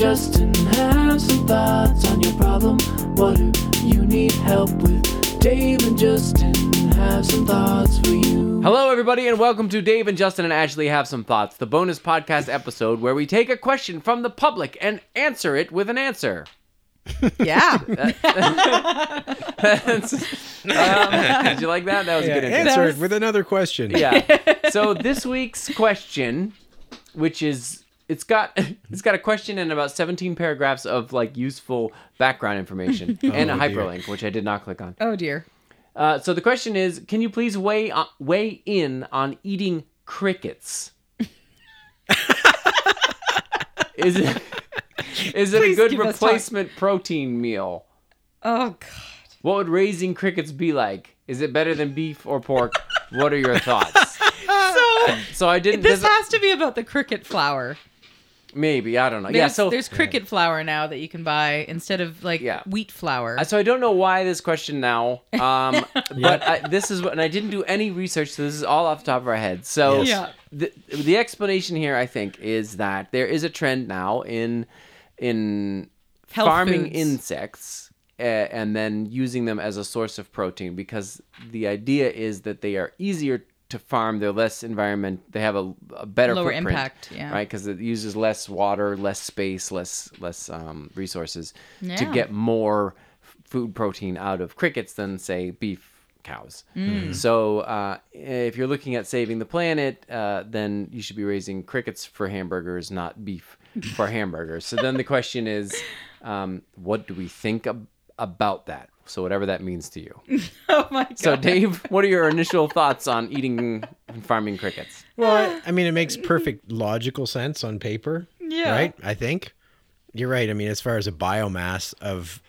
Justin have some thoughts on your problem. What do you need help with? Dave and Justin have some thoughts for you. Hello, everybody, and welcome to Dave and Justin and Ashley Have Some Thoughts, the bonus podcast episode where we take a question from the public and answer it with an answer. Yeah. That's- um, did you like that? That was a good intro. answer it with another question. Yeah. So this week's question, which is it's got it's got a question and about 17 paragraphs of like useful background information and a Oh, dear. hyperlink, which I did not click on. oh dear. Uh, so the question is, can you please weigh uh, weigh in on eating crickets? is it is it a good give us time. replacement protein meal? Oh god. What would raising crickets be like? Is it better than beef or pork? what are your thoughts? So So I didn't. this has to be about the cricket flour. Maybe I don't know. There's, yeah. So there's cricket flour now that you can buy instead of like Yeah. wheat flour. So I don't know why this question now, um, but I, this is what, and I didn't do any research, so this is all off the top of our head. So Yes. Yeah. the the explanation here, I think, is that there is a trend now in in Health farming foods. insects uh, and then using them as a source of protein because the idea is that they are easier to farm. They're less environment. They have a, a better Lower footprint, impact, yeah. right? Because it uses less water, less space, less less um, resources to get more food protein out of crickets than say beef cows. Mm. So uh, if you're looking at saving the planet, uh, then you should be raising crickets for hamburgers, not beef for hamburgers. So then the question is, um, what do we think ab- about that? So whatever that means to you. oh my god. So Dave, what are your initial thoughts on eating and farming crickets? Well, I mean, it makes perfect logical sense on paper. Yeah. Right? I think. You're right. I mean, as far as a biomass of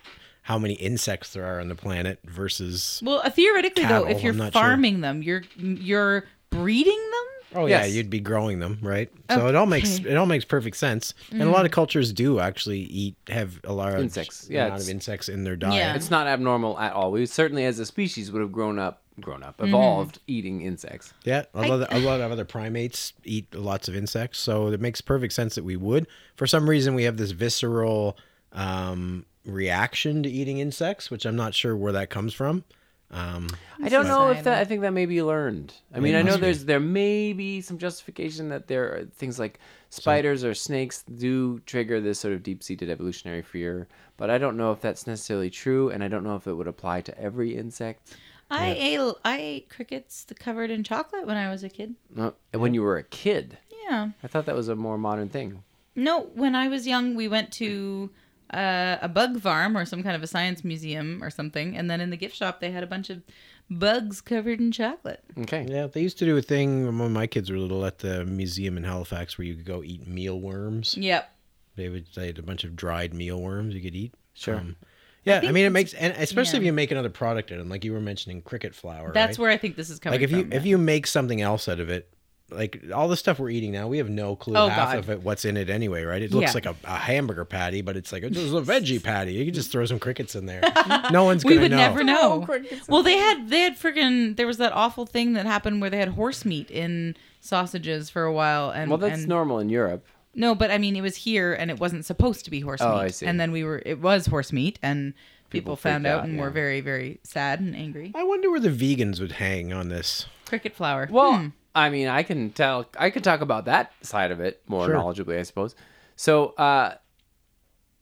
how many insects there are on the planet versus. well, uh, theoretically though, if you're I'm sure. farming them, you're you're breeding them. Oh yeah, you'd be growing them, right? So it all makes it all makes perfect sense. And a lot of cultures do actually eat have a large Insects. Yeah, amount of insects in their diet. Yeah. It's not abnormal at all. We certainly, as a species, would have grown up, grown up, Mm-hmm. evolved eating insects. Yeah, a lot, of, a lot of other primates eat lots of insects, so it makes perfect sense that we would. For some reason, we have this visceral um, reaction to eating insects, which I'm not sure where that comes from. Um, I don't know if that. I think that may be learned. I mean, I know be. there's there may be some justification that there are things like spiders or snakes do trigger this sort of deep-seated evolutionary fear, but I don't know if that's necessarily true, and I don't know if it would apply to every insect. I ate I ate crickets covered in chocolate when I was a kid. No, when you were a kid, Yeah. I thought that was a more modern thing. No, when I was young, we went to uh, a bug farm or some kind of a science museum or something, and then in the gift shop they had a bunch of bugs covered in chocolate. Okay. yeah, they used to do a thing when my kids were little at the museum in Halifax where you could go eat mealworms. Yep. They would they had a bunch of dried mealworms you could eat. Sure. Um, yeah, I, think mean it makes and especially if you make another product out of them, like you were mentioning cricket flour. That's right? where I think this is coming from. like if you from. if you make something else out of it like all the stuff we're eating now we have no clue Oh, half God. of it what's in it anyway right it looks Yeah. like a, a hamburger patty but it's like it's a veggie patty you can just throw some crickets in there no one's we gonna would know never know. crickets Well, they had they had friggin' there was that awful thing that happened where they had horse meat in sausages for a while, and Well, that's and, normal in Europe. No, but I mean, it was here, and it wasn't supposed to be horse Oh, meat. I see. And then we were it was horse meat, and people, People found out out, and yeah. were very very sad and angry. i wonder where the vegans would hang on this Cricket flour. Well, Hmm. I mean, I can tell. I could talk about that side of it more Sure. knowledgeably, I suppose. So, uh,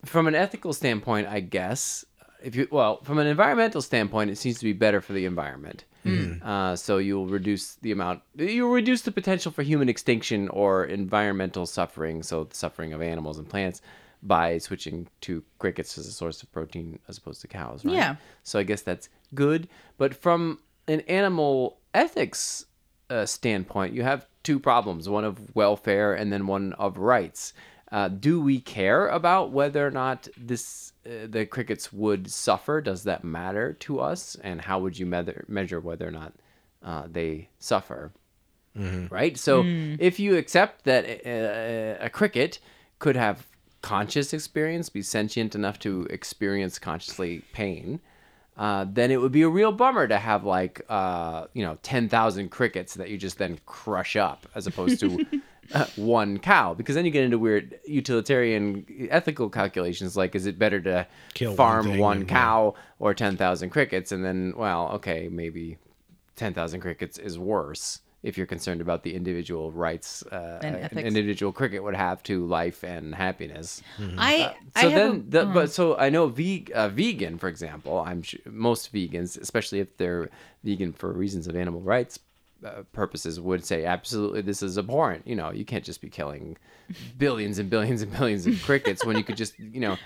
from an ethical standpoint, I guess, if you well, from an environmental standpoint, it seems to be better for the environment. Uh, so you'll reduce the amount, you'll reduce the potential for human extinction or environmental suffering, so the suffering of animals and plants, by switching to crickets as a source of protein as opposed to cows. Right? Yeah. So I guess that's good. But from an animal ethics uh, standpoint, you have two problems: one of welfare and then one of rights. Uh, do we care about whether or not this uh, the crickets would suffer? Does that matter to us? And how would you measure measure whether or not uh, they suffer? Right. So if you accept that uh, a cricket could have conscious experience, be sentient enough to experience consciously pain, uh, then it would be a real bummer to have like uh, you know ten thousand crickets that you just then crush up, as opposed to uh, one cow. Because then you get into weird utilitarian ethical calculations like is it better to Kill farm one and- cow or 10,000 crickets? And then well okay maybe 10,000 crickets is worse if you're concerned about the individual rights uh, an individual cricket would have to life and happiness I I so have then, a- the, uh, but so I know veg, uh, vegan, for example. I'm sure most vegans, especially if they're vegan for reasons of animal rights uh, purposes, would say absolutely this is abhorrent. You know, you can't just be killing billions and billions and billions of crickets when you could just you know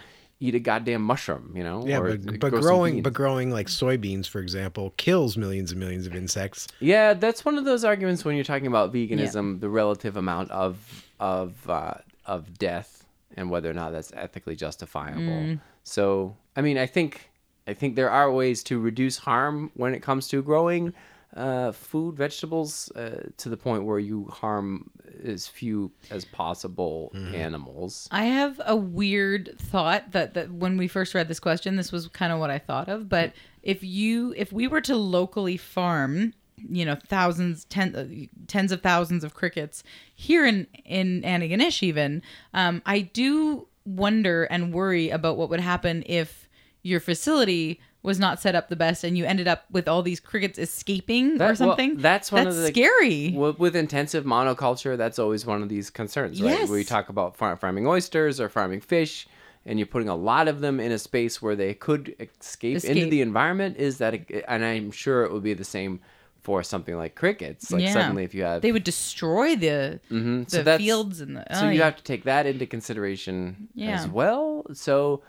eat a goddamn mushroom. You know, Yeah, or but, but grow growing but growing like soybeans, for example, kills millions and millions of insects. Yeah, that's one of those arguments when you're talking about veganism, the relative amount of of uh, of death and whether or not that's ethically justifiable. So, I mean, I think I think there are ways to reduce harm when it comes to growing uh, food, vegetables, uh, to the point where you harm as few as possible animals. I have a weird thought that, that when we first read this question, this was kind of what I thought of. But if you, if we were to locally farm, you know, thousands, ten, uh, tens of thousands of crickets here in in Antigonish, even, um, I do wonder and worry about what would happen if your facility was not set up the best and you ended up with all these crickets escaping That- or well, something. that's one that's of the scary. With, with intensive monoculture, that's always one of these concerns, right? Yes. Where you talk about far- farming oysters or farming fish, and you're putting a lot of them in a space where they could escape, into the environment. Is that, a, and I'm sure it would be the same for something like crickets. Like Yeah. suddenly, if you have, they would destroy the Mhm. the So fields and the. so oh, you yeah. have to take that into consideration Yeah. as well. So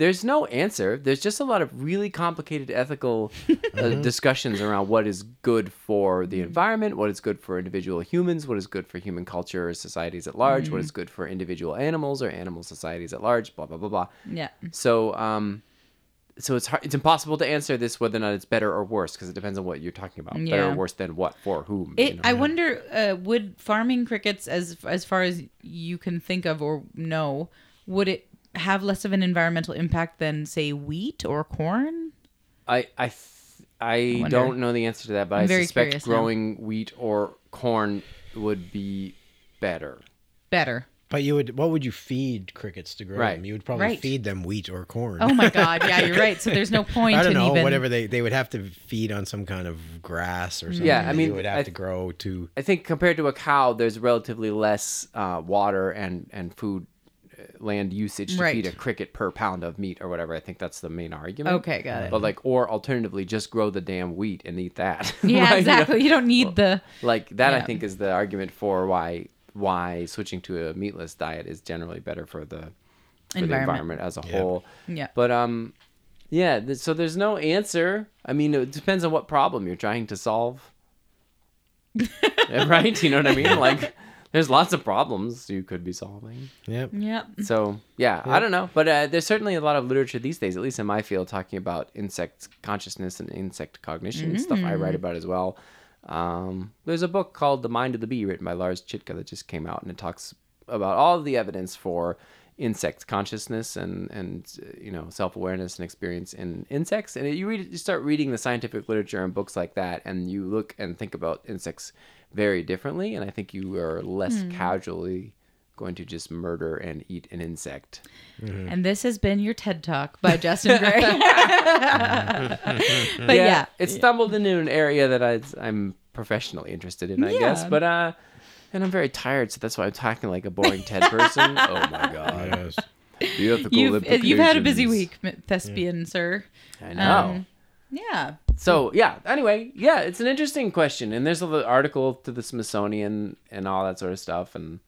there's no answer. There's just a lot of really complicated ethical uh, discussions around what is good for the environment, what is good for individual humans, what is good for human culture or societies at large, what is good for individual animals or animal societies at large, blah blah blah blah. yeah. So um so it's hard, it's impossible to answer this whether or not it's better or worse because it depends on what you're talking about. Better or worse than what for whom. It, you know? I wonder, uh, would farming crickets, as as far as you can think of or know, would it have less of an environmental impact than say wheat or corn? I I th- I, wonder. don't know the answer to that, but I'm I very suspect curious now. growing wheat or corn would be better. Better. But you would what would you feed crickets to grow Right. them? You would probably Right. feed them wheat or corn. Oh my God! Yeah, you're right. So there's no point I don't in know, even. whatever they they would have to feed on some kind of grass or something. Yeah, I mean, you would have I- to grow to I think compared to a cow, there's relatively less uh, water and and food land usage to Right. feed a cricket per pound of meat or whatever. I think that's the main argument. Okay, got it. But like, or alternatively, just grow the damn wheat and eat that. Yeah, Right? You know? exactly. You don't need the. Like that, I think is the argument for why why switching to a meatless diet is generally better for the for the Environment. environment as a Yeah. whole. Yeah. But um, yeah. Th- so there's no answer. I mean, it depends on what problem you're trying to solve. Right? You know what I mean? Like, there's lots of problems you could be solving. Yep. Yeah. So yeah, I don't know, but uh, there's certainly a lot of literature these days, at least in my field, talking about insect consciousness and insect cognition stuff I write about as well. Um, there's a book called The Mind of the Bee, written by Lars Chittka, that just came out, and it talks about all of the evidence for insect consciousness and and uh, you know self awareness and experience in insects. And you read, you start reading the scientific literature and books like that, and you look and think about insects very differently. And I think you are less casually going to just murder and eat an insect. And this has been your TED Talk by Justin Gray. but yeah, it stumbled into an area that I, I'm professionally interested in, I guess. But uh, and I'm very tired, so that's why I'm talking like a boring TED person. oh my god, Yes. the ethical you've you've had a busy week, m- thespian sir. I know. Um, Yeah. so yeah. Anyway, yeah, it's an interesting question, and there's a little article to the Smithsonian and all that sort of stuff, and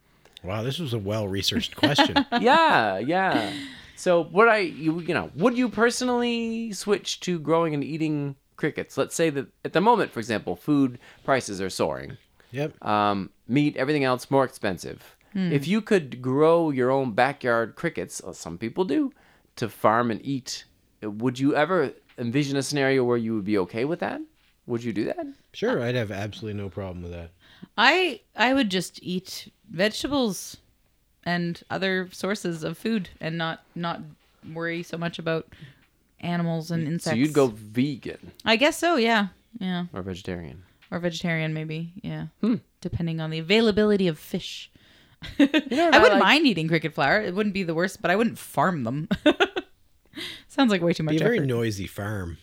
Wow, this was a well researched question. yeah, yeah. So would I, you, you know, would you personally switch to growing and eating crickets? Let's say that at the moment, for example, food prices are soaring. yep. um, meat, everything else more expensive. If you could grow your own backyard crickets, uh, some people do, to farm and eat, uh, would you ever envision a scenario where you would be okay with that? Would you do that? Sure, I'd have absolutely no problem with that. I I would just eat vegetables and other sources of food and not not worry so much about animals and insects. So you'd go vegan I guess so, yeah. Yeah. or vegetarian. Or vegetarian maybe. Yeah. Hmm. Depending on the availability of fish. know I I wouldn't like? mind eating cricket flour. It wouldn't be the worst, but I wouldn't farm them. Sounds like way too much Be a very effort. noisy farm.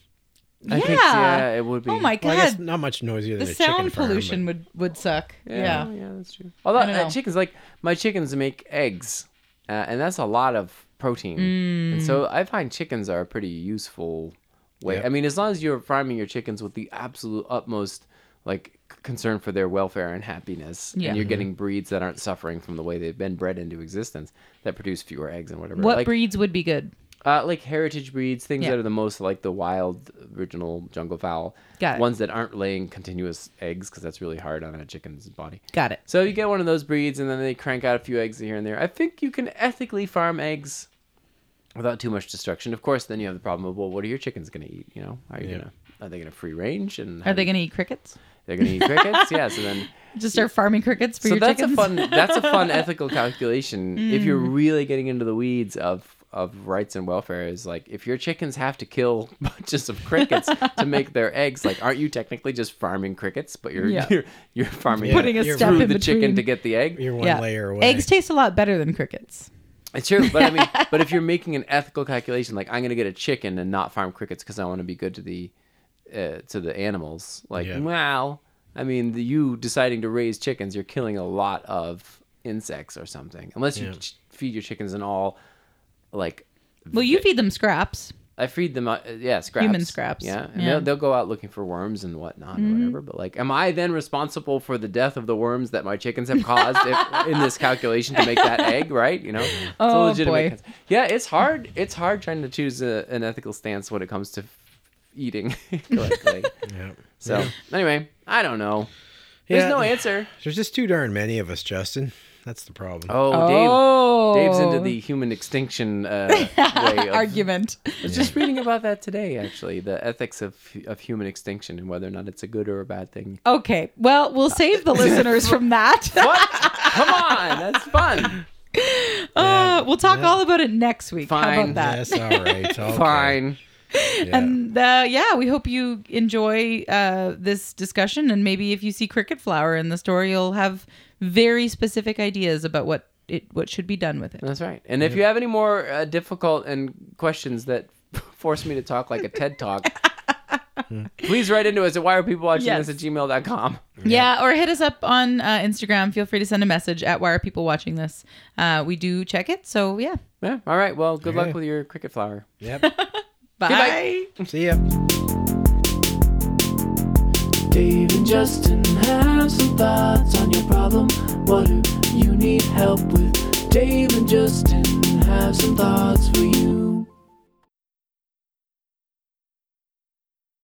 I yeah. think, yeah, it would be. Oh my god. Well, I guess not much noisier the than a chicken sound farm, pollution but- would would suck. Yeah, Yeah. yeah, that's true. Although uh, chickens, like my chickens make eggs, uh, and that's a lot of protein. Mm. And so I find chickens are a pretty useful way. Yep. I mean, as long as you're farming your chickens with the absolute utmost like c- concern for their welfare and happiness, Yeah. and you're Mhm. getting breeds that aren't suffering from the way they've been bred into existence that produce fewer eggs and whatever. What like, breeds would be good? uh, like heritage breeds, things Yeah. that are the most like the wild original jungle fowl. Got it. Ones that aren't laying continuous eggs because that's really hard on a chicken's body. Got it. So you get one of those breeds, and then they crank out a few eggs here and there. I think you can ethically farm eggs without too much destruction. Of course, then you have the problem of well, what are your chickens going to eat? You know, are you Yeah. gonna are they going to free range and Are they going to eat crickets? They're going to eat crickets. yeah. So then, Just start farming crickets for so your that's chickens? a fun that's a fun ethical calculation. If you're Mm. really getting into the weeds of of rights and welfare, is like if your chickens have to kill bunches of crickets to make their eggs, like aren't you technically just farming crickets? But you're Yeah. you're, you're farming Yeah, Putting a you're step through in the chicken to get the egg. You're one yeah. layer away. Eggs taste a lot better than crickets. It's true, but I mean, but if you're making an ethical calculation, like I'm gonna get a chicken and not farm crickets because I want to be good to the uh, to the animals, like Yeah. well, I mean, the, you deciding to raise chickens, you're killing a lot of insects or something, unless you Yeah. ch- feed your chickens and all like. Well, you ve- feed them scraps. I feed them, uh, yeah, scraps. Human scraps. Yeah, and Yeah. Mm-hmm. They'll, they'll go out looking for worms and whatnot or whatever. But like, am I then responsible for the death of the worms that my chickens have caused if, in this calculation to make that egg? Right? You know, it's a Oh, legitimate boy. cons- Yeah, it's hard. It's hard trying to choose a, an ethical stance when it comes to f- eating correctly. Yeah. so anyway, I don't know. There's Yeah. no answer. There's just too darn many of us, Justin. That's the problem. Oh, Dave. oh. Dave's into the human extinction uh, way of argument. I was just reading about that today, actually, the ethics of of human extinction and whether or not it's a good or a bad thing. Okay. Well, we'll save the listeners from that. What? Come on, that's fun. Uh, we'll talk all about it next week. How Fine. about that? Yes, all right. Okay. Fine. Yeah. And uh, yeah, we hope you enjoy uh, this discussion. And maybe if you see cricket flour in the store, you'll have very specific ideas about what it what should be done with it. That's right. And if you have any more uh, difficult and questions that force me to talk like a TED talk, please write into us at why are people watching Yes. this at gmail.com. Yeah, or hit us up on uh, Instagram. Feel free to send a message at Why Are People Watching This? Uh, we do check it. So yeah, Yeah. All right. Well, good luck Okay. with your cricket flour. Yep. bye. See ya. Dave and Justin have some thoughts on your problem. What do you need help with? Dave and Justin have some thoughts for